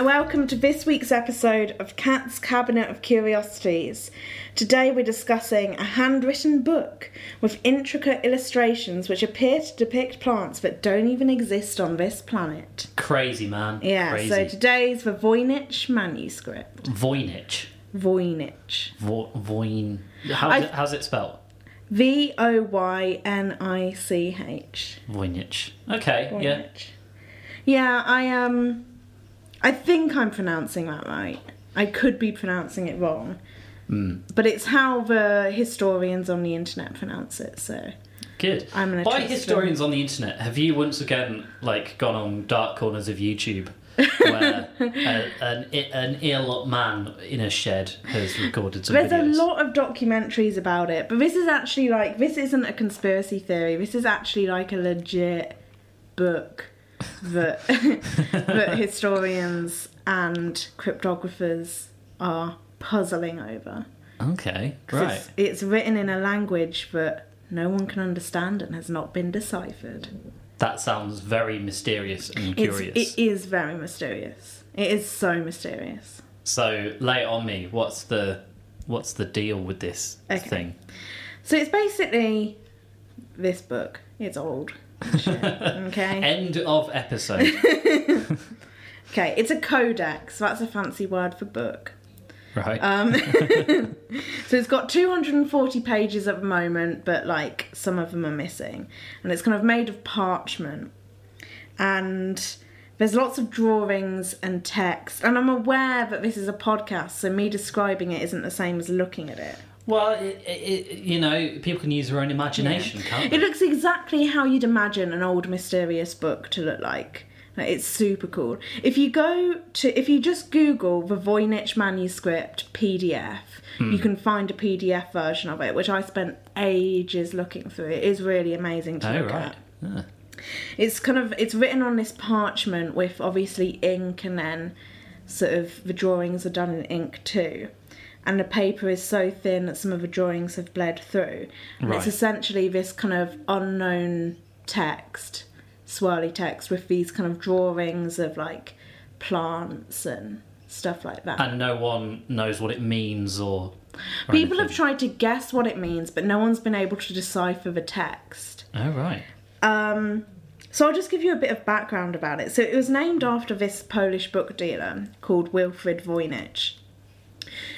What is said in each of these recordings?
and welcome to this week's episode of Cat's Cabinet of Curiosities. Today we're discussing a handwritten book with intricate illustrations which appear to depict plants that don't even exist on this planet. Crazy man. Yeah, Crazy. so today's the Voynich manuscript. Voynich. Voynich. Vo- Voyn. How's, it, how's it spelled? V O Y N I C H. Voynich. Okay. Yeah. Voynich. Yeah, I um I think I'm pronouncing that right. I could be pronouncing it wrong. Hmm. But it's how the historians on the internet pronounce it, so Good. I'm gonna By historians on the internet, have you once again like gone on dark corners of YouTube where a, an an ill man in a shed has recorded some there's videos? a lot of documentaries about it, but this is actually like this isn't a conspiracy theory. This is actually like a legit book that that historians and cryptographers are puzzling over. Okay, Right. It's, it's written in a language that no one can understand and has not been deciphered. That sounds very mysterious and It's, curious. it is very mysterious. It is so mysterious. So lay it on me. What's the what's the deal with this Okay. thing? So it's basically this book. It's old. Shit, okay. End of episode. Okay. It's a codex. So That's a fancy word for book. right. Um, so it's got 240 pages at the moment, but like some of them are missing. And it's kind of made of parchment. And there's lots of drawings and text. And I'm aware that this is a podcast, so me describing it isn't the same as looking at it. Well, it, it, you know, people can use their own imagination, can't It looks exactly how you'd imagine an old mysterious book to look like. It's super cool. If you go to, if you just Google the Voynich manuscript PDF, you hmm. can find a PDF version of it, which I spent ages looking through. It is really amazing to Oh, look right. at. Yeah. It's kind of it's written on this parchment with obviously ink, and then sort of the drawings are done in ink too. And the paper is so thin that some of the drawings have bled through. And Right. it's essentially this kind of unknown text, swirly text with these kind of drawings of like plants and stuff like that. And no one knows what it means or. or People have tried to guess what it means, but no one's been able to decipher the text. Oh, right. Um, so I'll just give you a bit of background about it. So it was named after this Polish book dealer called Wilfrid Voynich,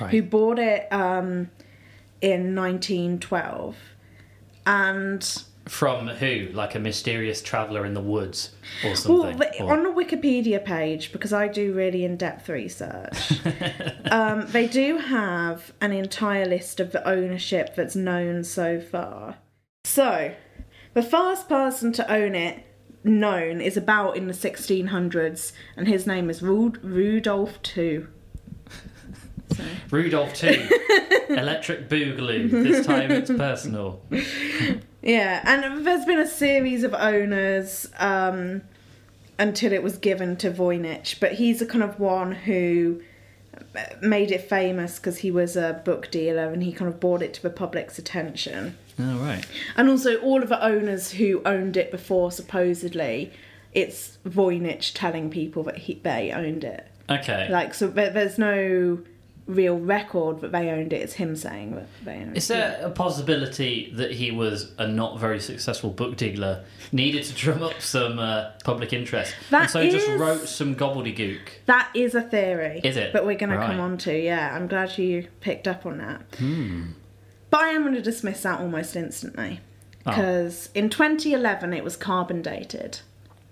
Right. who bought it um, in 1912. And From who? Like a mysterious traveller in the woods or something? the- Or- on the Wikipedia page, because I do really in depth research, um, they do have an entire list of the ownership that's known so far. So, the first person to own it known is about in the 1600s, and his name is Ru- Rudolph II. Rudolph 2. Electric Boogaloo. This time it's personal. yeah, and there's been a series of owners um, until it was given to Voynich, but he's a kind of one who made it famous because he was a book dealer and he kind of brought it to the public's attention. Oh, right. And also, all of the owners who owned it before, supposedly, it's Voynich telling people that he, they owned it. Okay. Like, so there, there's no real record that they owned it. It's him saying that they owned Is it. there a possibility that he was a not very successful book dealer, needed to drum up some uh, public interest, That and so just wrote some gobbledygook? That is a theory. Is it? But we're going to come on to, yeah. I'm glad you picked up on that. Hmm. But I am going to dismiss that almost instantly. Oh. Because in 2011 it was carbon dated.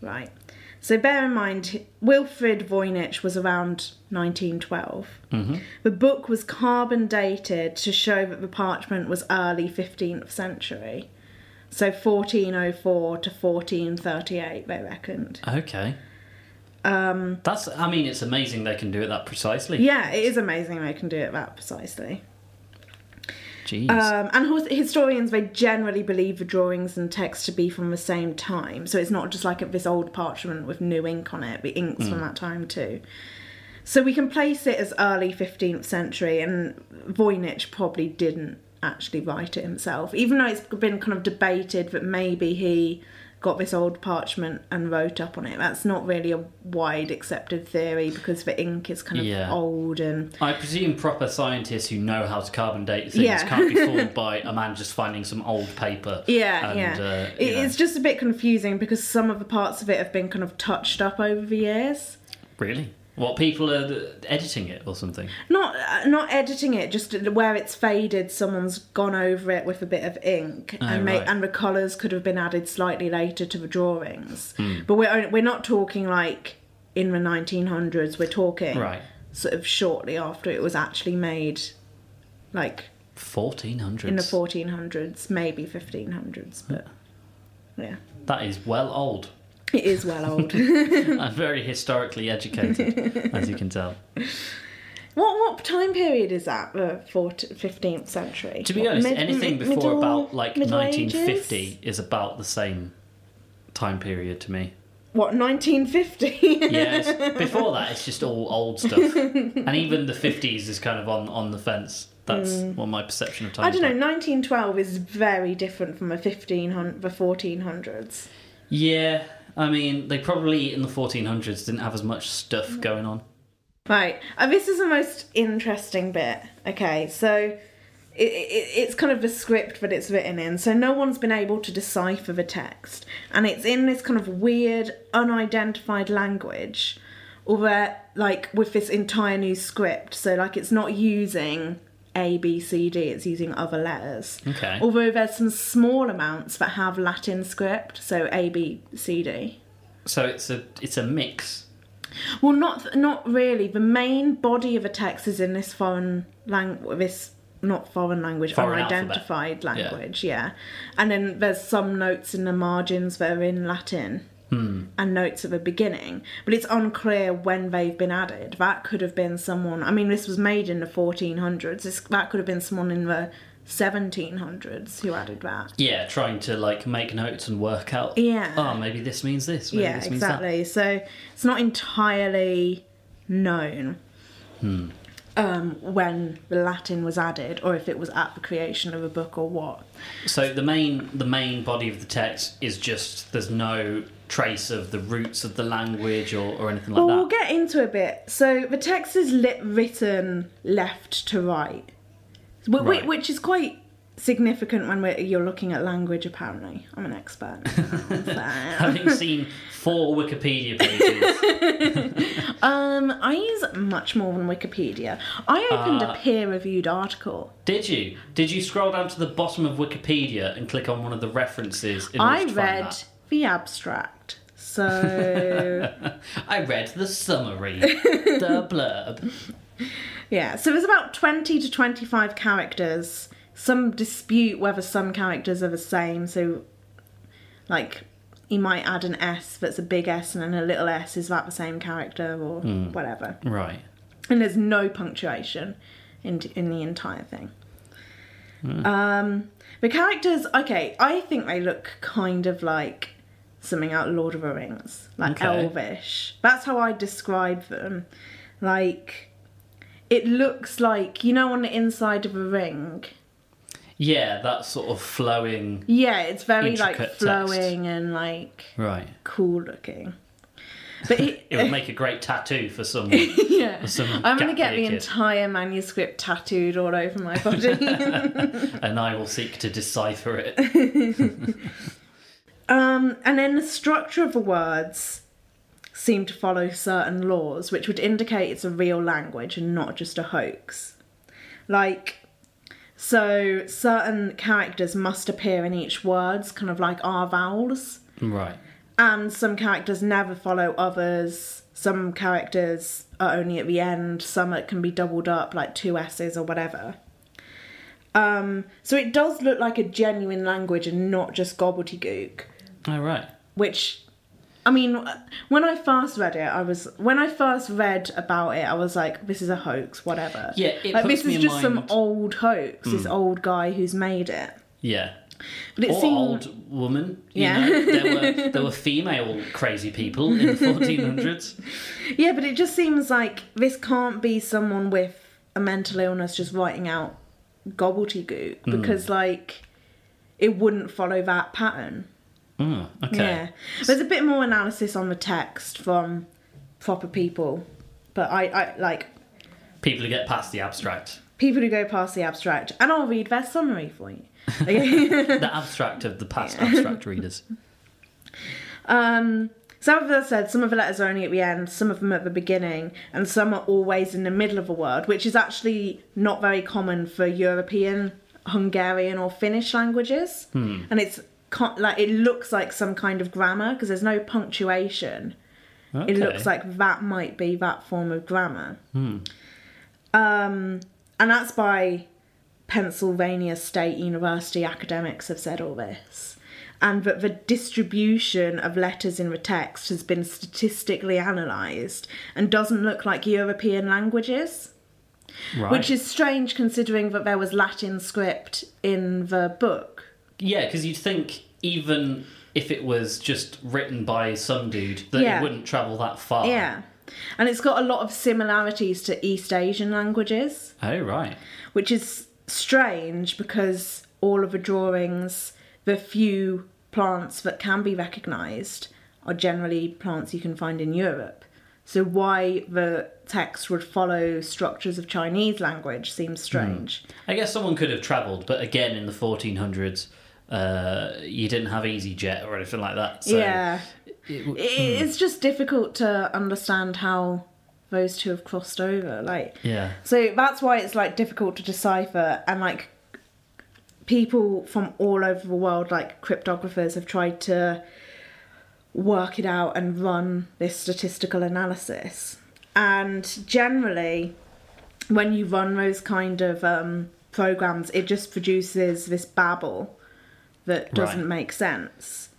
Right. So bear in mind, Wilfrid Voynich was around 1912. Mm-hmm. The book was carbon dated to show that the parchment was early 15th century. So 1404 to 1438, they reckoned. Okay. Um, That's. I mean, it's amazing they can do it that precisely. Yeah, it is amazing they can do it that precisely. Jeez. Um, and his- historians, they generally believe the drawings and text to be from the same time. So it's not just like this old parchment with new ink on it, the ink's from that time too. So we can place it as early 15th century, and Voynich probably didn't actually write it himself, even though it's been kind of debated that maybe he got this old parchment and wrote up on it. That's not really a wide accepted theory because the ink is kind of Yeah. old and I presume proper scientists who know how to carbon date things Yeah. can't be fooled by a man just finding some old paper. yeah, and, yeah. Uh, It- it's just a bit confusing because some of the parts of it have been kind of touched up over the years. Really? What people are editing it or something? Not uh, not editing it, just where it's faded. Someone's gone over it with a bit of ink, Oh, and ma- right. and the colours could have been added slightly later to the drawings. Hmm. But we're we're not talking like in the 1900s. We're talking Right. sort of shortly after it was actually made, like 1400s. in the 1400s, maybe 1500s. But yeah, That is well old. It is well old. I'm very historically educated, as you can tell. what what time period is that? The 15th century. To be What, honest, mid- anything mid- before middle- about like Middle Ages? 1950 is about the same time period to me. What 1950? Yes, before that it's just all old stuff, and even the 50s is kind of on on the fence. That's what my perception of time. Mm. I don't know. like. 1912 is very different from the 1500, the 1400s. Yeah, I mean they probably in the 1400s didn't have as much stuff going on. Right. Uh, this is the most interesting bit. Okay, so it, it, it's kind of the script that it's written in. So no one's been able to decipher the text, and it's in this kind of weird, unidentified language, or like with this entire new script. So like it's not using A, B, C, D. It's using other letters. Okay. Although there's some small amounts that have Latin script, so A, B, C, D. So it's a it's a mix. Well, not not really. The main body of a text is in this foreign language. This not foreign language, Foreign unidentified language. Yeah. and then there's some notes in the margins that are in Latin. And notes at the beginning, but it's unclear when they've been added. That could have been someone. I mean, this was made in the 1400s. This, that could have been someone in the 1700s who added that. Yeah, trying to like make notes and work out. Yeah. Oh, maybe this means this. Maybe yeah, this means that. exactly. So it's not entirely known um, when the Latin was added, or if it was at the creation of a book, or what. So the main the main body of the text is just there's no trace of the roots of the language or, or anything like that? Well, we'll get into a bit. So the text is lit, written left to right, wh- wh- Right. which is quite significant when we're, you're looking at language. Apparently, I'm an expert. Having seen four Wikipedia pages, um, I use much more than Wikipedia. I opened Ah. a peer-reviewed article. did you? Did you scroll down to the bottom of Wikipedia and click on one of the references? In I order to find read the abstract. So I read the summary, the blurb. yeah, so there's about 20 to 25 characters. Some dispute whether some characters are the same. So like you might add an S that's a big S and then a little S is that the same character or whatever. Right. And there's no punctuation in in the entire thing. Um, the characters, okay, I think they look kind of like something out Lord of the Rings, like Okay. elvish. That's how I describe them. Like, it looks like you know on the inside of a ring. Yeah, that sort of flowing. Yeah, it's very like Intricate text. flowing and like Right. cool looking. But it, It would make a great tattoo for someone. yeah, some I'm gonna get the kid. entire manuscript tattooed all over my body. and I will seek to decipher it. Um, and then the structure of the words seem to follow certain laws, which would indicate it's a real language and not just a hoax. Like, so certain characters must appear in each words, kind of like R vowels, Right. and some characters never follow others. Some characters are only at the end. Some it can be doubled up, like two S's or whatever. Um, so it does look like a genuine language and not just gobbledygook Oh, right. which I mean, when I first read it, I was when I first read about it, I was like, "This is a hoax, whatever." Yeah, it like puts this me is just some mind- Hmm. old hoax. This old guy who's made it. Yeah. But it or seemed old woman. You Yeah. know, there were there were female crazy people in the 1400s. yeah, but it just seems like this can't be someone with a mental illness just writing out gobbledygook Hmm. because like it wouldn't follow that pattern. Oh, okay. Yeah. There's a bit more analysis on the text from proper people, but I, I like People who get past the abstract. people who go past the abstract, and I'll read their summary for you. The abstract of the past abstract readers. um, so as I said, some of the letters are only at the end, some of them at the beginning, and some are always in the middle of a word, which is actually not very common for European, Hungarian, or Finnish languages. And it's like it looks like some kind of grammar because there's no punctuation. Okay. It looks like that might be that form of grammar. Hmm. Um, and that's by Pennsylvania State University academics have said all this. And that the distribution of letters in the text has been statistically analysed and doesn't look like European languages, right. which is strange considering that there was Latin script in the book. Yeah, because you'd think even if it was just written by some dude, that Yeah. it wouldn't travel that far. Yeah. And it's got a lot of similarities to East Asian languages. Oh, right. which is strange because all of the drawings, the few plants that can be recognised, are generally plants you can find in Europe. So why the text would follow structures of Chinese language seems hmm. strange. I guess someone could have travelled, but again, in the 1400s, uh, you didn't have EasyJet or anything like that. So yeah, it It- it's just difficult to understand how those two have crossed over. Like, yeah. So that's why it's like difficult to decipher and like people from all over the world like cryptographers have tried to work it out and run this statistical analysis. And generally when you run those kind of um, programs it just produces this babble that doesn't Right. make sense,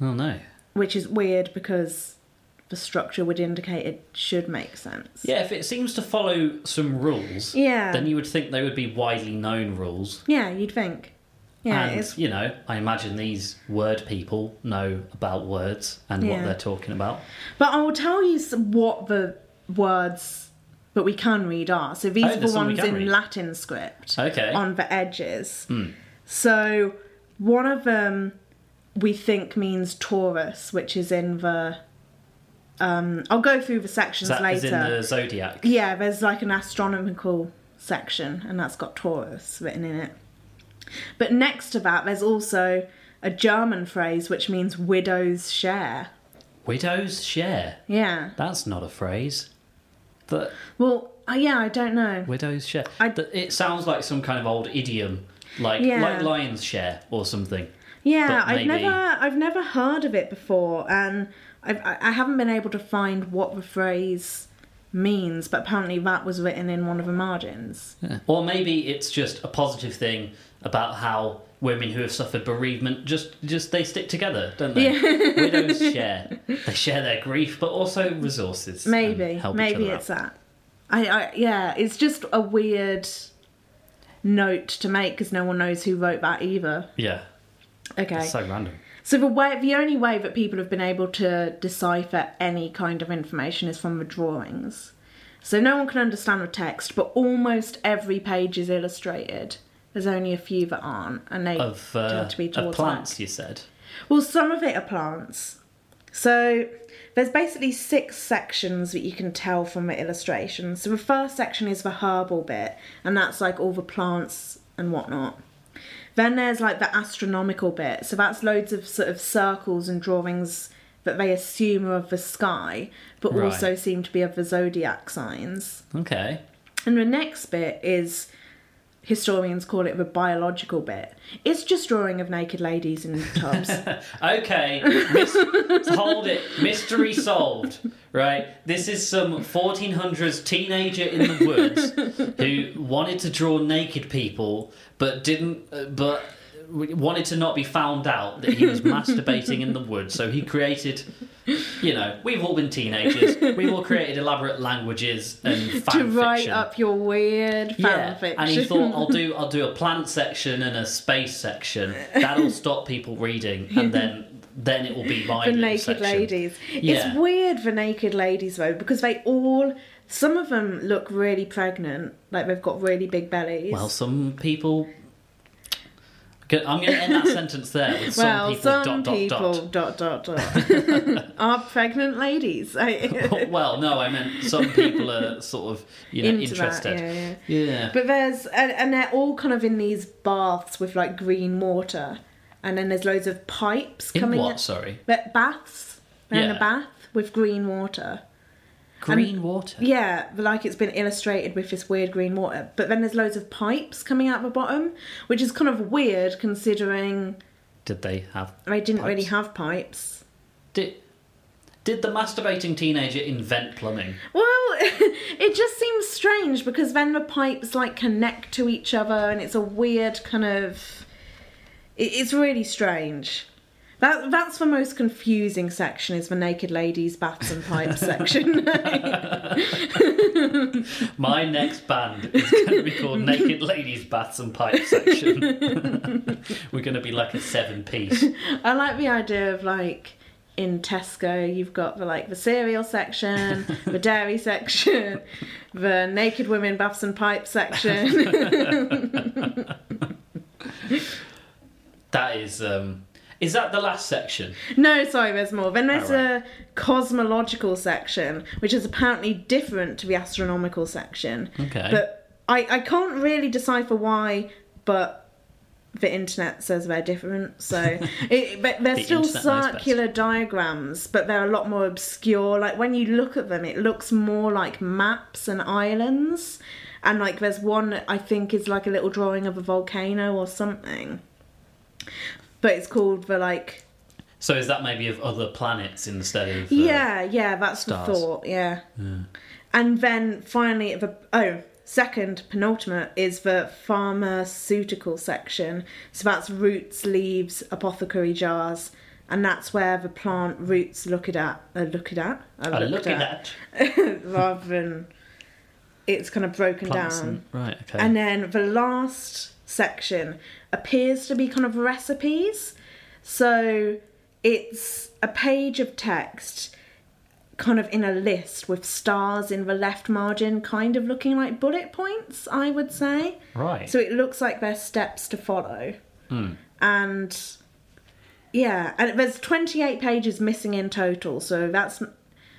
Oh, no. which is weird because the structure would indicate it should make sense. Yeah, if it seems to follow some rules, Yeah. then you would think they would be widely known rules. Yeah, you'd think. Yeah, and, it's you know, I imagine these word people know about words and what they're talking about. But I will tell you what the words that we can read are. So these Oh, are the there's some we ones in read. Latin script Okay. on the edges. Hmm. So one of them we think means Taurus, which is in the. Um, I'll go through the sections that later. in the zodiac? Yeah, there's like an astronomical section, and that's got Taurus written in it. But next to that, there's also a German phrase which means widow's share. Widow's share. Yeah. That's not a phrase. But Well, uh, yeah, I don't know. widow's share. I- It sounds like some kind of old idiom, like Yeah. like lion's share or something. Yeah, I've maybe- never, I've never heard of it before, and I've, I I haven't been able to find what the phrase means. But apparently, that was written in one of the margins. Or maybe it's just a positive thing about how women who have suffered bereavement just just they stick together, don't they? Widows share. They share their grief, but also resources. Maybe, maybe it's out. that. I, I, yeah, it's just a weird note to make because no one knows who wrote that either. Yeah, Okay. it's so random. So the way, the only way that people have been able to decipher any kind of information is from the drawings. So no one can understand the text, but almost every page is illustrated. There's only a few that aren't, and they Of uh, tend to be of towards plants, like- you said. Well, some of it are plants. So there's basically six sections that you can tell from the illustrations. So the first section is the herbal bit, and that's like all the plants and whatnot. Then there's like the astronomical bit, so that's loads of sort of circles and drawings that they assume are of the sky, but Right. also seem to be of the zodiac signs. Okay. And the next bit is historians call it the biological bit. It's just drawing of naked ladies in tubs. Okay, mis- hold it. Mystery solved. Right? This is some 1400s teenager in the woods who wanted to draw naked people, but didn't. Uh, but wanted to not be found out that he was masturbating in the woods. So he created. You know, we've all been teenagers. We've all created elaborate languages and fan to write fiction. up your weird fan Yeah, fiction. and he thought I'll do I'll do a plant section and a space section. That'll stop people reading, and then then it will be my the naked section. ladies. Yeah. It's weird for naked ladies though because they all some of them look really pregnant, like they've got really big bellies. Well, some people I'm going to end that sentence there with some well, people. some dot, dot, people dot. dot dot dot are pregnant ladies. Well, no, I meant some people are sort of you know Into that, interested. yeah, yeah. Yeah. But there's and, and they're all kind of in these baths with like green water, and then there's loads of pipes In coming. what? in- Sorry. But baths. They're in a bath with green water. Green water. Yeah, like it's been illustrated with this weird green water. But then there's loads of pipes coming out the bottom, which is kind of weird considering Did they have? they didn't really have pipes. Did Did the masturbating teenager invent plumbing? Well, it just seems strange because then the pipes like connect to each other, and it's a weird kind of. It's really strange. That that's the most confusing section is the naked ladies baths and pipes section. My next band is going to be called Naked Ladies Baths and Pipes Section. We're going to be like a seven piece. I like the idea of like in Tesco, you've got the like the cereal section, the dairy section, the naked women baths and pipes section. That is um is that the last section? no, sorry, there's more. Then there's Oh, right. a cosmological section, which is apparently different to the astronomical section. Okay. But I, I can't really decipher why, but the internet says they're different. So, it, but they're The still internet knows best. circular diagrams, but they're a lot more obscure. Like when you look at them, it looks more like maps and islands. And like there's one that I think is like a little drawing of a volcano or something. But it's called the like so is that maybe of other planets instead of uh, yeah, yeah, that's stars. the thought, yeah. And then finally, the oh, second penultimate is the pharmaceutical section. So that's roots, leaves, apothecary jars, and that's where the plant roots look at at uh, look at at uh, look at that. rather than it's kind of broken Plants down. and, right, okay. And then the last section appears to be kind of recipes. So it's a page of text kind of in a list with stars in the left margin, kind of looking like bullet points, I would say. right. So it looks like there's steps to follow. Hmm. And yeah, and there's 28 pages missing in total, so that's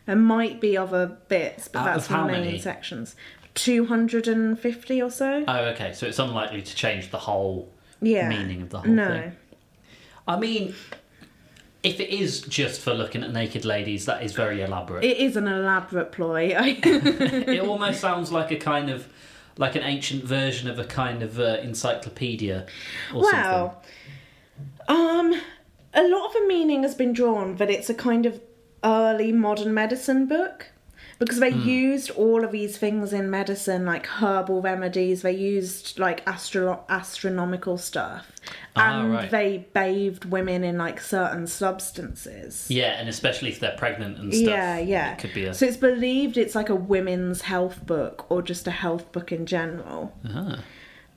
there might be other bits, but Out that's the main many? sections. 250 or so. Oh, okay. So it's unlikely to change the whole yeah. meaning of the whole no. thing. I mean, if it is just for looking at naked ladies, that is very elaborate. It is an elaborate ploy. it almost sounds like a kind of like an ancient version of a kind of uh, encyclopedia or something. well, um, a lot of a meaning has been drawn, but it's a kind of early modern medicine book because they Hmm. used all of these things in medicine, like herbal remedies. They used like astro- astronomical stuff, Ah, and right. they bathed women in like certain substances. Yeah, and especially if they're pregnant and stuff. Yeah, yeah. It could be a. So it's believed it's like a women's health book or just a health book in general. Ah.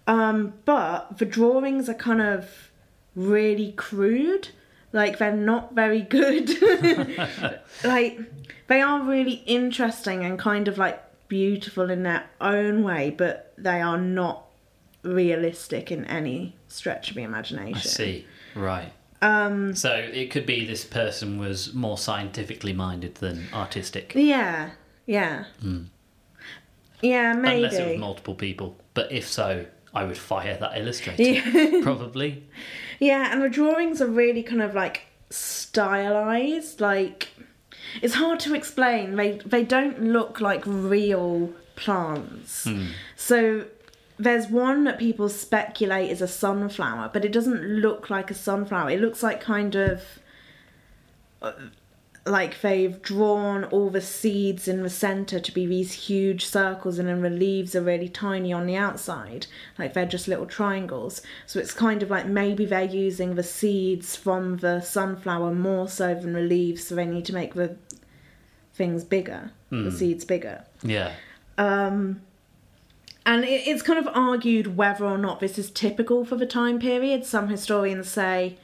Um, but the drawings are kind of really crude. Like they're not very good. like they are really interesting and kind of like beautiful in their own way, but they are not realistic in any stretch of the imagination. I see. Right. Um, So it could be this person was more scientifically minded than artistic. yeah, yeah, yeah, maybe. Unless it was multiple people. But if so, I would fire that illustrator. Yeah. Probably. Yeah, and the drawings are really kind of like stylized. Like it's hard to explain. They they don't look like real plants. So there's one that people speculate is a sunflower, but it doesn't look like a sunflower. It looks like kind of uh, like they've drawn all the seeds in the center to be these huge circles and then the leaves are really tiny on the outside like they're just little triangles so it's kind of like maybe they're using the seeds from the sunflower more so than the leaves so they need to make the things bigger the seeds bigger Yeah. um, and it, it's kind of argued whether or not this is typical for the time period. Some historians say,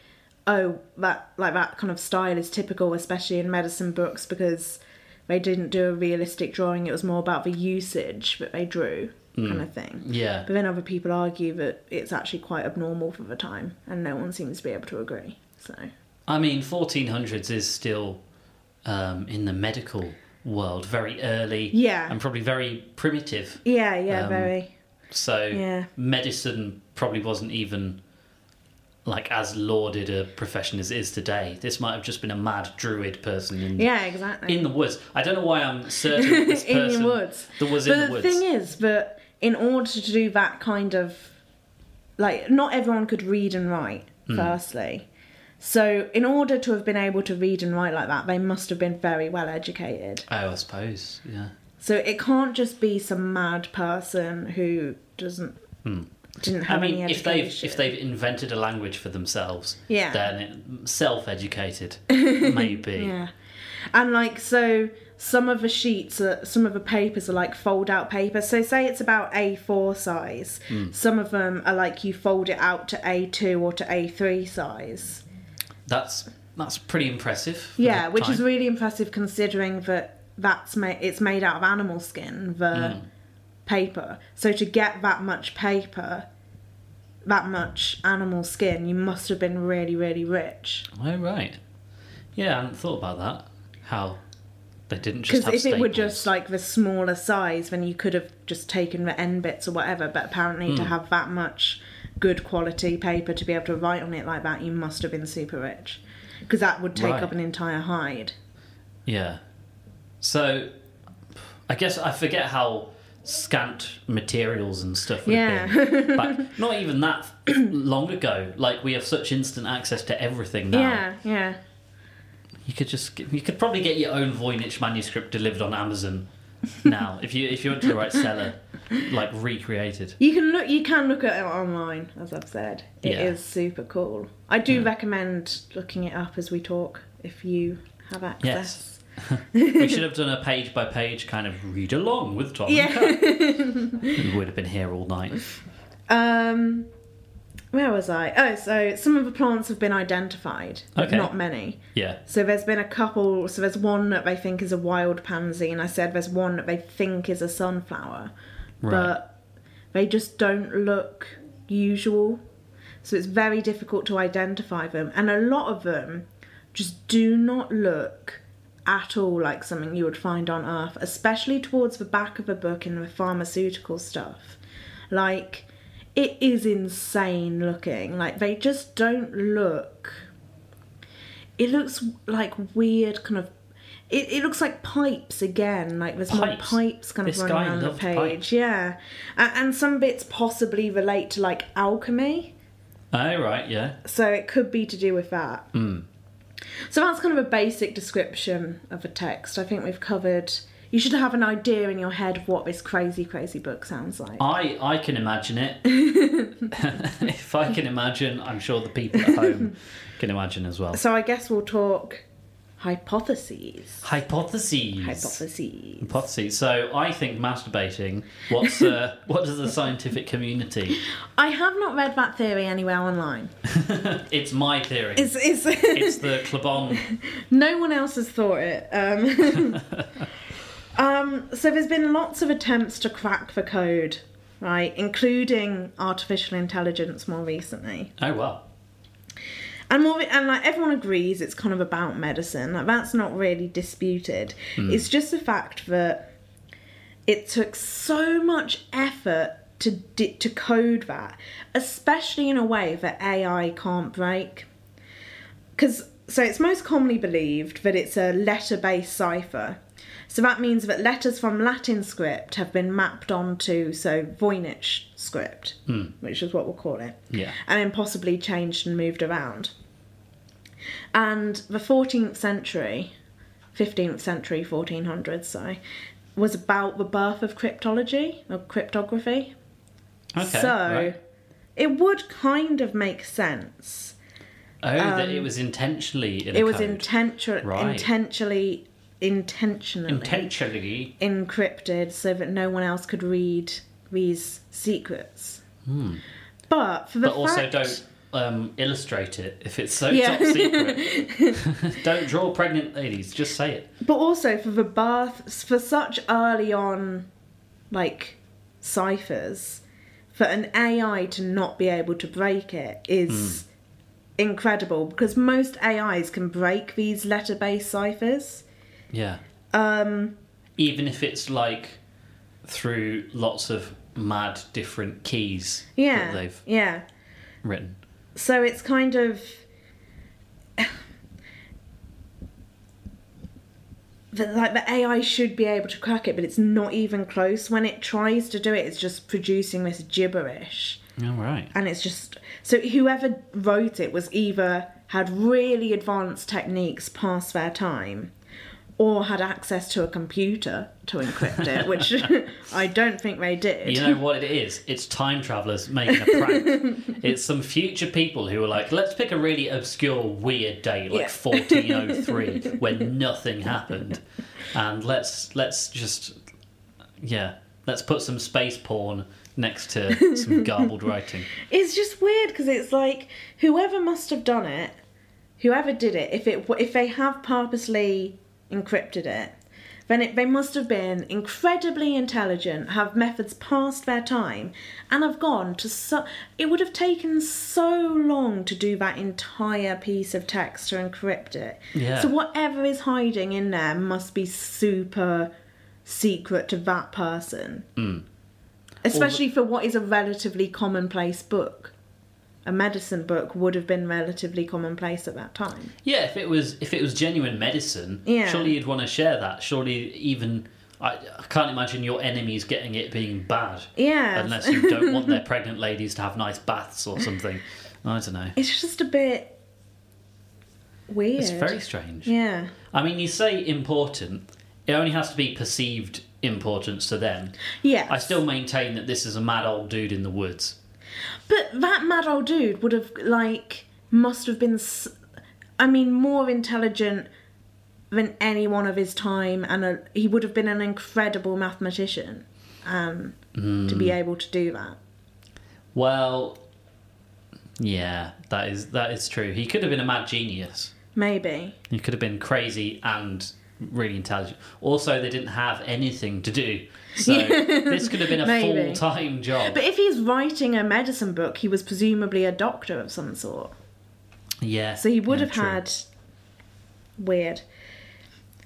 "Oh, that like that kind of style is typical, especially in medicine books, because they didn't do a realistic drawing. It was more about the usage that they drew." kind of thing. Yeah. But then other people argue that it's actually quite abnormal for the time, and no one seems to be able to agree. So I mean, 1400s is still um, in the medical world very early. Yeah. And probably very primitive. yeah, yeah, Um, very. So Yeah. medicine probably wasn't even like as lauded a profession as it is today. This might have just been a mad druid person in Yeah, exactly. in the woods. I don't know why I'm certain this In the woods. that was but in the the woods. thing is that in order to do that kind of like not everyone could read and write Hmm. firstly so in order to have been able to read and write like that they must have been very well educated oh, I suppose. Yeah. so it can't just be some mad person who doesn't didn't Hmm. I mean, any if they've if they've invented a language for themselves, Yeah. then it, self-educated maybe. Yeah. And like so some of the sheets are some of the papers are like fold out paper. So say it's about A4 size. Hmm. Some of them are like you fold it out to A2 or to A3 size. That's that's pretty impressive. Yeah, which is really impressive considering that that's made it's made out of animal skin the Hmm. Paper. So to get that much paper that much animal skin, you must have been really, really rich. Oh right. Yeah, I hadn't thought about that. How they didn't just Because if it were just like the smaller size, then you could have just taken the end bits or whatever. But apparently, Hmm. to have that much good quality paper to be able to write on it like that, you must have been super rich. Because that would take Right. up an entire hide. Yeah. So, I guess I forget how scant materials and stuff would Yeah. been. Back, not even that long ago. Like we have such instant access to everything now. Yeah, yeah. You could just get- you could probably get your own Voynich manuscript delivered on Amazon now if you if you went to the right seller, like recreated. You can look. You can look at it online, as I've said. It is Yeah. super cool. I do hmm. recommend looking it up as we talk if you have access. We should have done a page by page kind of read along with Tom. Yeah. and we would have been here all night. Um, where was I? Oh, so some of the plants have been identified, but Okay. not many. Yeah. So there's been a couple. So there's one that they think is a wild pansy, and I said there's one that they think is a sunflower, Right. but they just don't look usual. So it's very difficult to identify them, and a lot of them just do not look at all like something you would find on Earth, especially towards the back of a book in the pharmaceutical stuff. Like, it is insane looking. Like, they just don't look it looks like weird kind of it, it looks like pipes again like there's more Pipes? kind of This running around the page pipes. yeah and, and some bits possibly relate to like alchemy Oh right, yeah. so it could be to do with that Hmm. So that's kind of a basic description of a text i think we've covered you should have an idea in your head of what this crazy crazy book sounds like I I can imagine it. if I can imagine, I'm sure the people at home can imagine as well. so i guess we'll talk hypotheses Hypotheses. hypotheses Hypotheses. So I think masturbating. What's uh, what does the scientific community? i have not read that theory anywhere online It's my theory. it's, it's It's the Clabon. No one else has thought it. Um, um, so there's been lots of attempts to crack the code, right, including artificial intelligence more recently. Oh well. And more, and like everyone agrees, it's kind of about medicine. Like that's not really disputed. Hmm. It's just the fact that it took so much effort to di- to code that, especially in a way that AI can't break. Because so it's most commonly believed that it's a letter-based cipher. So that means that letters from Latin script have been mapped onto so Voynich script, hmm. which is what we'll call it Yeah. and then possibly changed and moved around. And the 14th century, 15th century, 1400s, sorry, was about the birth of cryptology or cryptography. Okay. so right. it would kind of make sense. Oh, that it was intentionally in a um, It was code. intention- Right. intentionally, intentionally intentionally. encrypted so that no one else could read these secrets. But for the Hmm. But also don't um, illustrate it if it's so Yeah. top secret. don't draw pregnant ladies. Just say it. But also for the birth, for such early on, like ciphers, for an AI to not be able to break it is incredible because most AIs can break these letter based ciphers. Yeah. Um, Even if it's like through lots of mad different keys yeah. that they've Yeah. written. So it's kind of. that like the AI should be able to crack it, but it's not even close. When it tries to do it, it's just producing this gibberish. All right. and it's just so whoever wrote it was either had really advanced techniques past their time or had access to a computer to encrypt it which i don't think they did You know what it is? It's time travelers making a prank. it's some future people who are like, let's pick a really obscure, weird day, like Yeah. 1403, when nothing happened, and let's let's just yeah, let's put some space porn next to some garbled writing. it's just weird because it's like whoever must have done it whoever did it if it if they have purposely encrypted it then it, they must have been incredibly intelligent, have methods past their time, and have gone to so. It would have taken so long to do that entire piece of text to encrypt it. Yeah. So whatever is hiding in there must be super secret to that person. Hmm. Especially for what is a relatively commonplace book. A medicine book would have been relatively commonplace at that time. Yeah, if it was if it was genuine medicine, Yeah. surely you'd want to share that. Surely even I, I can't imagine your enemies getting it being bad. Yeah. Unless you don't want their pregnant ladies to have nice baths or something. I don't know. It's just a bit weird. It's very strange. Yeah. I mean, you say important. It only has to be perceived importance to them. Yeah. I still maintain that this is a mad old dude in the woods. But that mad old dude would have, like, must have been, I mean, more intelligent than anyone of his time, and a, he would have been an incredible mathematician um, to Hmm. be able to do that. Well, yeah, that is that is true. He could have been a mad genius. Maybe. He could have been crazy and really intelligent. Also, they didn't have anything to do, so this could have been a full time job. But if he's writing a medicine book, he was presumably a doctor of some sort. yeah, So he would yeah, have true. had weird.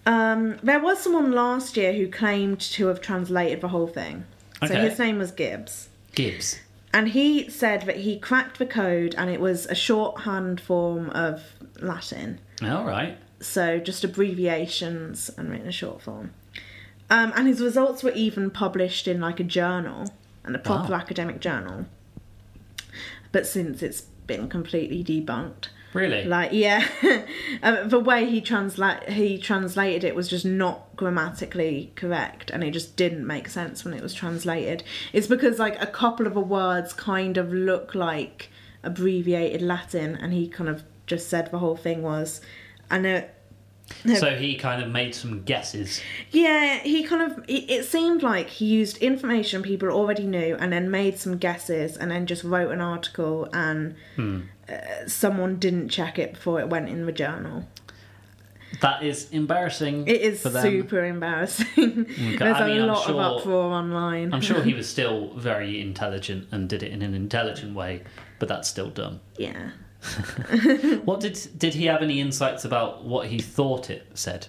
Um, there was someone last year who claimed to have translated the whole thing. So Okay. his name was Gibbs. Gibbs. And he said that he cracked the code and it was a shorthand form of Latin. All right. So just abbreviations and written short form. Um, and his results were even published in like a journal, and a proper Wow. academic journal. But since it's been completely debunked, Really? like yeah, um, the way he translate he translated it was just not grammatically correct, and it just didn't make sense when it was translated. It's because like a couple of the words kind of look like abbreviated Latin, and he kind of just said the whole thing was. I so he kind of made some guesses. yeah, he kind of. It, it seemed like he used information people already knew and then made some guesses and then just wrote an article and uh, someone didn't check it before it went in the journal. That is embarrassing. It is super embarrassing. There's I mean, a lot sure- of uproar online. I'm sure he was still very intelligent and did it in an intelligent way, but that's still dumb. yeah. What did did he have any insights about what he thought it said?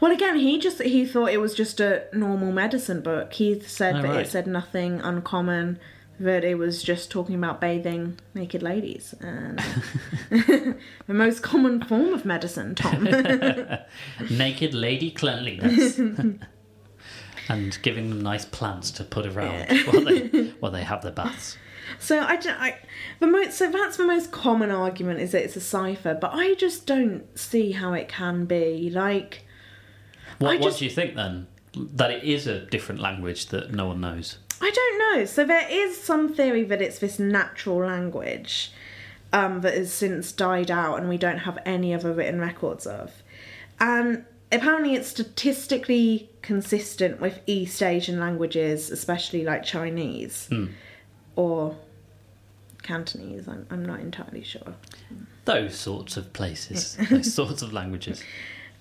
Well, again, he just he thought it was just a normal medicine book. He said Oh, that right. it said nothing uncommon. That it was just talking about bathing naked ladies and the most common form of medicine, Tom. Naked lady cleanliness. and giving them nice plants to put around while they while they have their baths. So I, don't- I the most so that's the most common argument is that it's a cipher, but I just don't see how it can be like. What I what do you think then? That it is a different language that no one knows. I don't know. So there is some theory that it's this natural language um, that has since died out, and we don't have any other written records of. And apparently, it's statistically consistent with East Asian languages, especially like Chinese or Cantonese. I'm, I'm not entirely sure. Those sorts of places, those sorts of languages.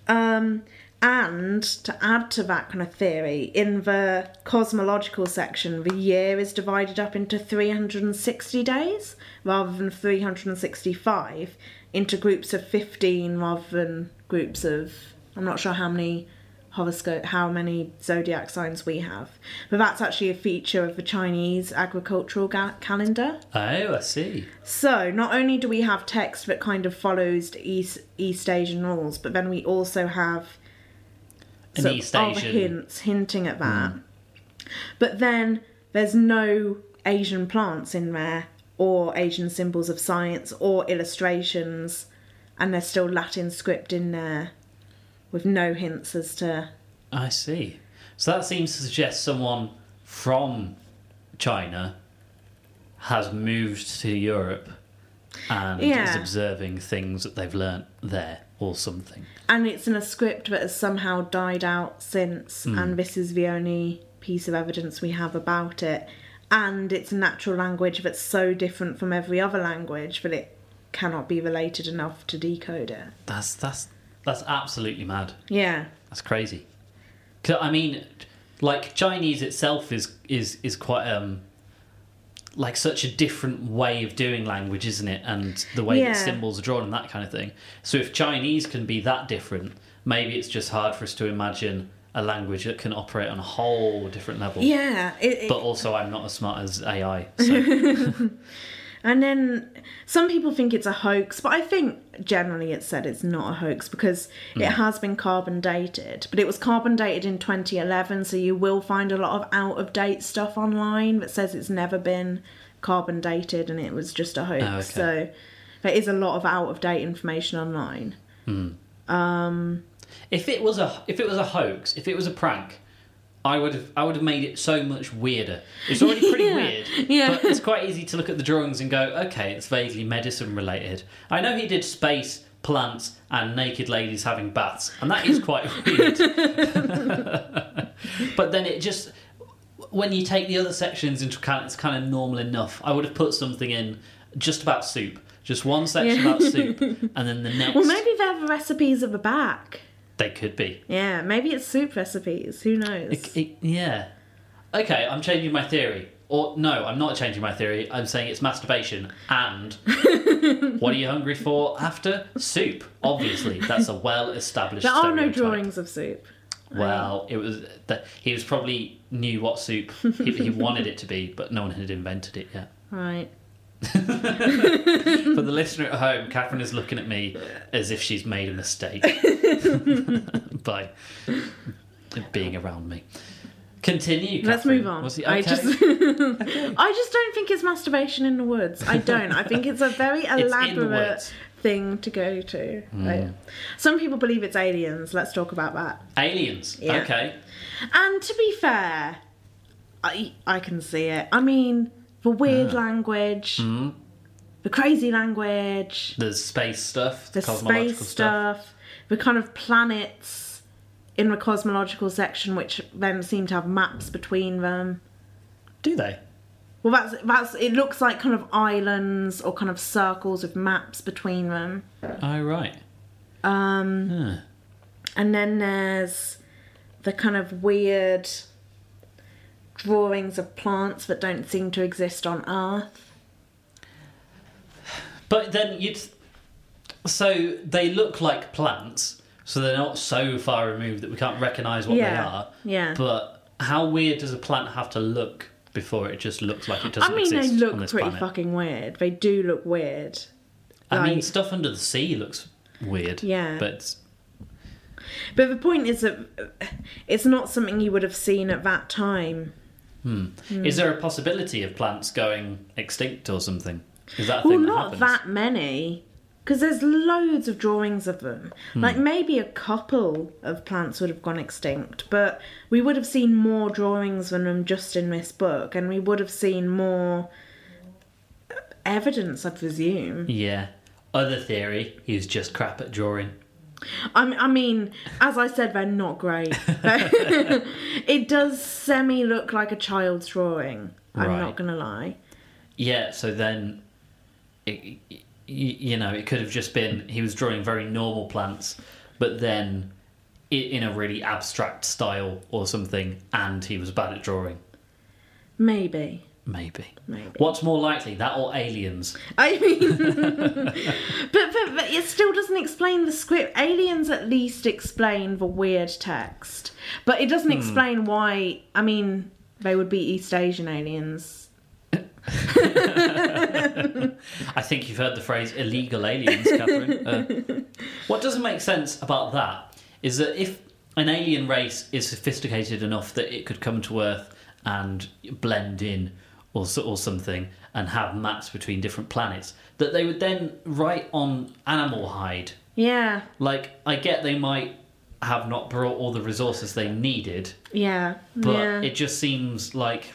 Um, And to add to that kind of theory, in the cosmological section, the year is divided up into 360 days rather than 365, into groups of 15 rather than groups of. I'm not sure how many horoscope, how many zodiac signs we have, but that's actually a feature of the Chinese agricultural ga- calendar. Oh, I see. So not only do we have text that kind of follows East East Asian rules, but then we also have An sort East other Asian. hints hinting at that. Hmm. But then there's no Asian plants in there, or Asian symbols of science, or illustrations, and there's still Latin script in there, with no hints as to I see. So that seems to suggest someone from China has moved to Europe and is observing things that they've learnt there or something. and it's in a script that has somehow died out since hmm. and this is the only piece of evidence we have about it and it's a natural language that's so different from every other language that it cannot be related enough to decode it That's that's that's absolutely mad. yeah That's crazy. 'Cause, I mean, like Chinese itself is is is quite um like such a different way of doing language, isn't it? And the way Yeah. that symbols are drawn and that kind of thing. So if Chinese can be that different, maybe it's just hard for us to imagine a language that can operate on a whole different level. yeah it, it- But also, I'm not as smart as AI. So and then some people think it's a hoax but i think generally it's said it's not a hoax because it mm. has been carbon dated but it was carbon dated in 2011 so you will find a lot of out of date stuff online that says it's never been carbon dated and it was just a hoax Oh, okay. so there is a lot of out of date information online hmm. um, if it was a if it was a hoax, if it was a prank. I would have I would have made it so much weirder. It's already pretty Yeah, weird, yeah. but it's quite easy to look at the drawings and go, okay, it's vaguely medicine related. I know he did space, plants, and naked ladies having baths, and that is quite weird. but then it just when you take the other sections into account, it's kind of normal enough. I would have put something in just about soup, just one section Yeah. about soup, and then the next well maybe they have the recipes at the back they could be. yeah maybe it's soup recipes who knows It- it- yeah. Okay, I'm changing my theory. Or no, I'm not changing my theory. I'm saying it's masturbation. And what are you hungry for after soup? Obviously, that's a well-established. there are no stereotype. drawings of soup Well, it was that he was probably knew what soup he, he wanted it to be, but no one had invented it yet. right For the listener at home, Catherine is looking at me as if she's made a mistake by being around me. Continue. Let's Catherine. move on. Was he- I okay. just, I just don't think it's masturbation in the woods. I don't. I think it's a very elaborate thing to go to. Mm. Right? Some people believe it's aliens. Let's talk about that. Aliens. Yeah. Okay. And to be fair, I I can see it. I mean, the weird language, Mm. the crazy language, There's space stuff, the cosmological space stuff. stuff, the kind of planets in the cosmological section, which then seem to have maps between them. Do they? Well, that's that's. It looks like kind of islands or kind of circles with maps between them. Oh right. Um, Huh. and then there's the kind of weird drawings of plants that don't seem to exist on Earth. But then you'd. So they look like plants, so they're not so far removed that we can't recognise what they are. yeah. But how weird does a plant have to look before it just looks like it doesn't exist? I mean, they look pretty planet? fucking weird. They do look weird. I mean, stuff under the sea looks weird. Yeah. But But the point is that it's not something you would have seen at that time. Hmm. is there a possibility of plants going extinct or something? Is that a Well, that not happens? that many. Because there's loads of drawings of them. Hmm. Like maybe a couple of plants would have gone extinct, but we would have seen more drawings than them just in this book, and we would have seen more evidence, I presume. Yeah. Other theory, he's just crap at drawing. I I mean, as I said, they're not great. it does semi look like a child's drawing. I'm Right. not gonna lie. Yeah, so then, it, you know, it could have just been he was drawing very normal plants, but then in a really abstract style or something, and he was bad at drawing. Maybe. Maybe. Maybe. What's more likely, that or aliens? I mean, but, but but it still doesn't explain the script. Aliens at least explain the weird text, but it doesn't explain why. I mean, they would be East Asian aliens. I think you've heard the phrase illegal aliens, Catherine. Uh, what doesn't make sense about that is that if an alien race is sophisticated enough that it could come to Earth and blend in or, or something and have maps between different planets, that they would then write on animal hide. Yeah, Like, I get they might have not brought all the resources they needed, yeah, but yeah. it just seems like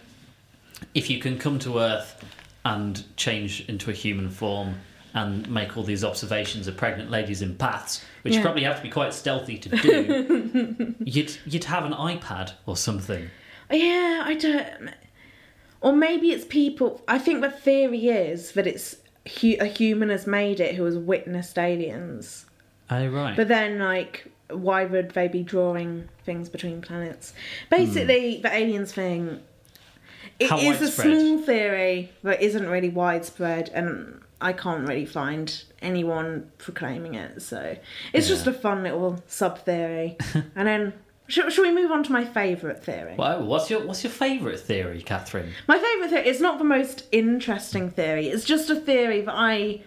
if you can come to Earth and change into a human form and make all these observations of pregnant ladies in baths, which you probably have to be quite stealthy to do, you'd you'd have an iPad or something. Yeah, I don't. Or maybe it's people. I think the theory is that it's hu- a human has made it who has witnessed aliens. Oh right. But then, like, why would they be drawing things between planets? Basically, hmm. the aliens thing. It How is a small theory that isn't really widespread, and I can't really find anyone proclaiming it. So it's just a fun little sub theory. and then, shall, shall we move on to my favourite theory? Wow, what's your what's your favourite theory, Catherine? My favourite theory is not the most interesting theory. It's just a theory that I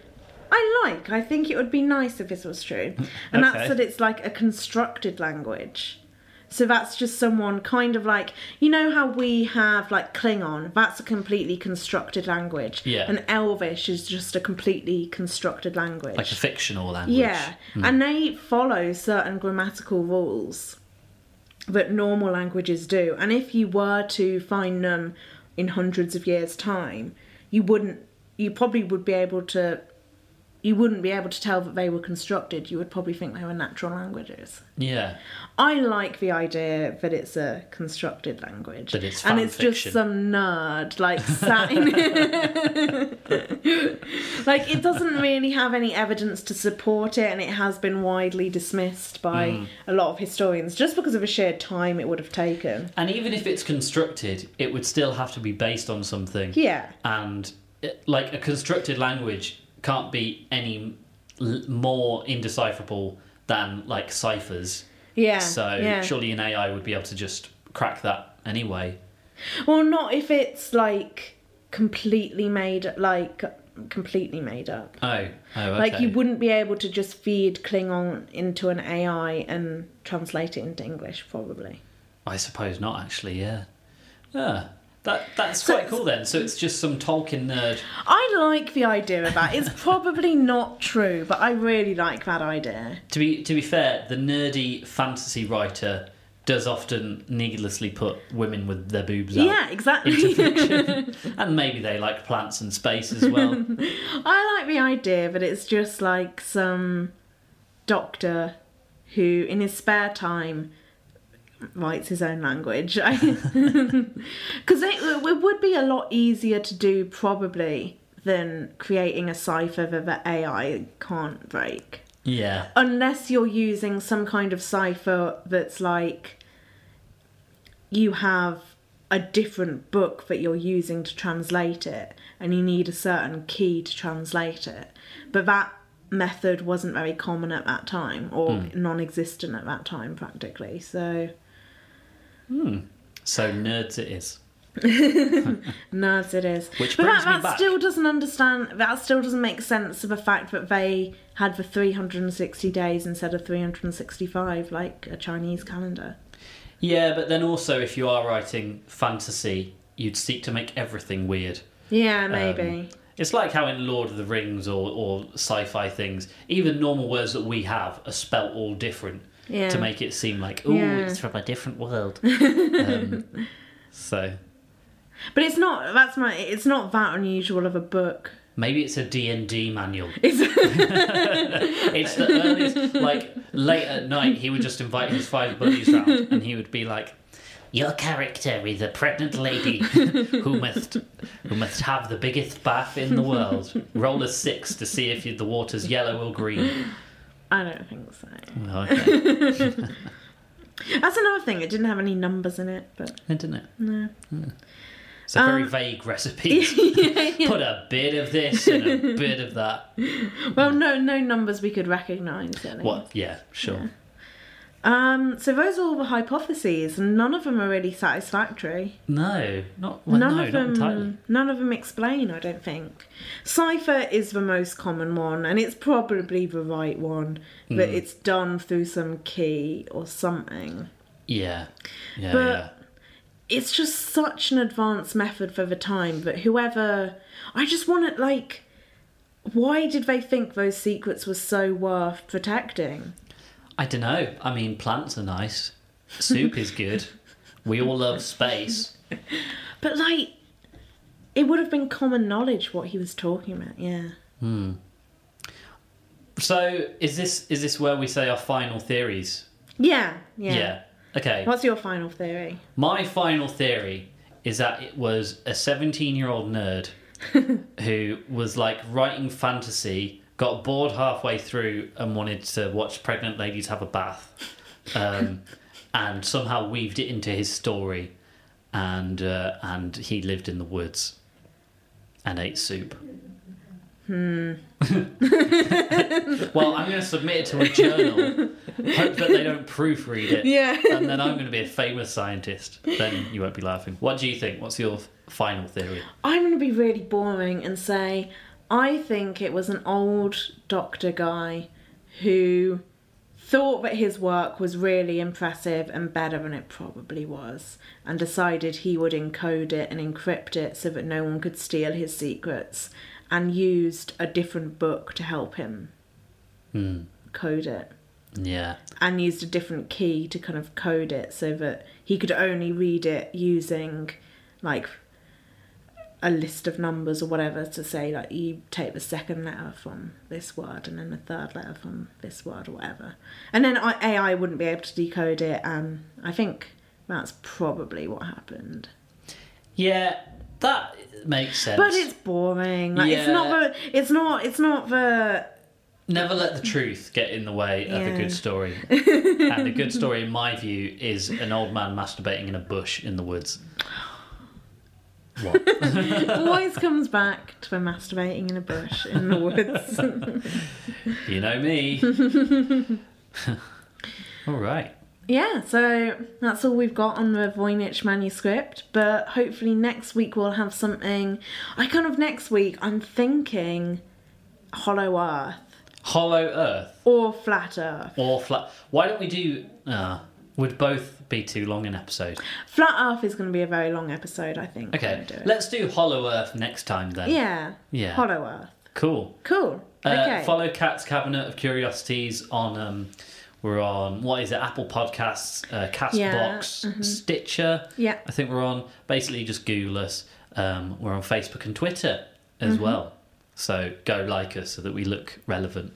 I like. I think it would be nice if this was true. And Okay. that's that it's like a constructed language. So that's just someone kind of like you know how we have like Klingon, that's a completely constructed language. Yeah. And Elvish is just a completely constructed language. Like a fictional language. Yeah, hmm. and they follow certain grammatical rules that normal languages do. And if you were to find them in hundreds of years' time, you wouldn't. You probably would be able to. You wouldn't be able to tell that they were constructed. You would probably think they were natural languages. Yeah. I like the idea that it's a constructed language. That it's and it's fiction. just some nerd like sat in like it doesn't really have any evidence to support it and it has been widely dismissed by Hmm. a lot of historians just because of the sheer time it would have taken. And even if it's constructed, it would still have to be based on something. Yeah. and it, like a constructed language can't be any l- more indecipherable than like ciphers. Yeah. So yeah. surely an AI would be able to just crack that anyway. Well, not if it's like completely made like completely made up. Oh, oh, okay. Like you wouldn't be able to just feed Klingon into an AI and translate it into English, probably. I suppose not. Actually, yeah. Yeah. That that's So quite cool then. So it's just some Tolkien nerd. I like the idea of that. It's probably not true, but I really like that idea. To be to be fair, the nerdy fantasy writer does often needlessly put women with their boobs out Yeah, exactly. into fiction, and maybe they like plants and space as well. I like the idea that it's just like some doctor who, in his spare time, writes his own language. Because it, it would be a lot easier to do, probably, than creating a cipher that the AI can't break. Yeah. Unless you're using some kind of cipher that's like you have a different book that you're using to translate it and you need a certain key to translate it. But that method wasn't very common at that time or hmm. non existent at that time practically. So So nerds it is. nerds it is. Which but brings that, me that back. still doesn't understand that still doesn't make sense of the fact that they had the 360 days instead of 365 like a Chinese calendar. Yeah, but then also if you are writing fantasy, you'd seek to make everything weird. Yeah, maybe. Um, it's like how in Lord of the Rings or, or sci-fi things, even normal words that we have are spelt all different yeah. to make it seem like, oh, Yeah. it's from a different world. um, so But it's not. That's my. It's not that unusual of a book. maybe it's a D&D manual. It's, It's the earliest, like late at night, he would just invite his five buddies round, and he would be like, "Your character is a pregnant lady who must who must have the biggest bath in the world. Roll a six to see if the water's yellow or green." I don't think so. Okay. That's another thing. It didn't have any numbers in it, but Didn't it? no. It's a very Um, vague recipe. Put a bit of this and a bit of that. Well, no, no numbers we could recognise. What? Yeah, sure. Um. So those are all the hypotheses, and none of them are really satisfactory. No, not well, none no, of not them. entirely. None of them explain. I don't think. Cipher is the most common one, and it's probably the right one, but Hmm. it's done through some key or something. Yeah, yeah, But- yeah. it's just such an advanced method for the time But whoever I just want it like why did they think those secrets were so worth protecting? I don't know. I mean, plants are nice. Soup is good. We all love space. But like it would have been common knowledge what he was talking about, yeah. Hmm. So, is this is this where we say our final theories? Yeah. Yeah, yeah. Okay. What's your final theory? My final theory is that it was a 17 year old nerd who was like writing fantasy, got bored halfway through, and wanted to watch pregnant ladies have a bath, um, and somehow weaved it into his story, and uh, and he lived in the woods and ate soup. Hmm. well, I'm going to submit it to a journal. Hope that they don't proofread it Yeah. and then I'm going to be a famous scientist. Then you won't be laughing. What do you think? What's your final theory? I'm going to be really boring and say I think it was an old doctor guy who thought that his work was really impressive and better than it probably was, and decided he would encode it and encrypt it so that no one could steal his secrets, and used a different book to help him Hmm. code it. Yeah. and used a different key to kind of code it so that he could only read it using like a list of numbers or whatever to say like you take the second letter from this word and then the third letter from this word or whatever and then ai wouldn't be able to decode it and i think that's probably what happened Yeah, that makes sense. but it's boring like it's not the it's not it's not the Never let the truth get in the way of a good story. and a good story, in my view, is an old man masturbating in a bush in the woods. What? always comes back to masturbating in a bush in the woods you know me. all right. Yeah, so that's all we've got on the Voynich manuscript. But hopefully next week we'll have something. I kind of next week I'm thinking Hollow Earth Hollow Earth or Flat Earth. or flat. Why don't we do? Uh, would both be too long an episode? Flat Earth is going to be a very long episode, I think. Okay, do let's do Hollow Earth next time then. Yeah. Yeah. Hollow Earth. Cool. Cool. Uh, okay. Follow Cat's Cabinet of Curiosities on. Um, we're on what is it? Apple Podcasts, uh, Castbox, Yeah, Stitcher. Yeah. I think we're on. Basically, just Google us. Um, we're on Facebook and Twitter as Mm-hmm. well. So go like us so that we look relevant.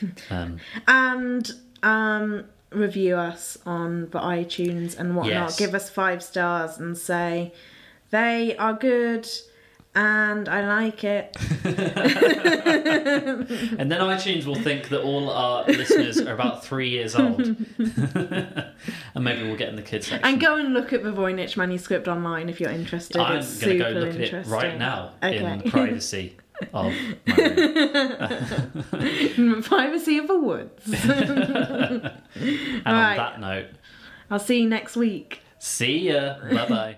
Um, and um, review us on the iTunes and whatnot. Yes. Give us five stars and say they are good and I like it. and then iTunes will think that all our listeners are about three years old, and maybe we'll get in the kids section. And go and look at the Voynich manuscript online if you're interested. I'm going to go look at it right now in Okay. the privacy of. Privacy of the woods. And Right. on that note, I'll see you next week. see ya. Bye bye.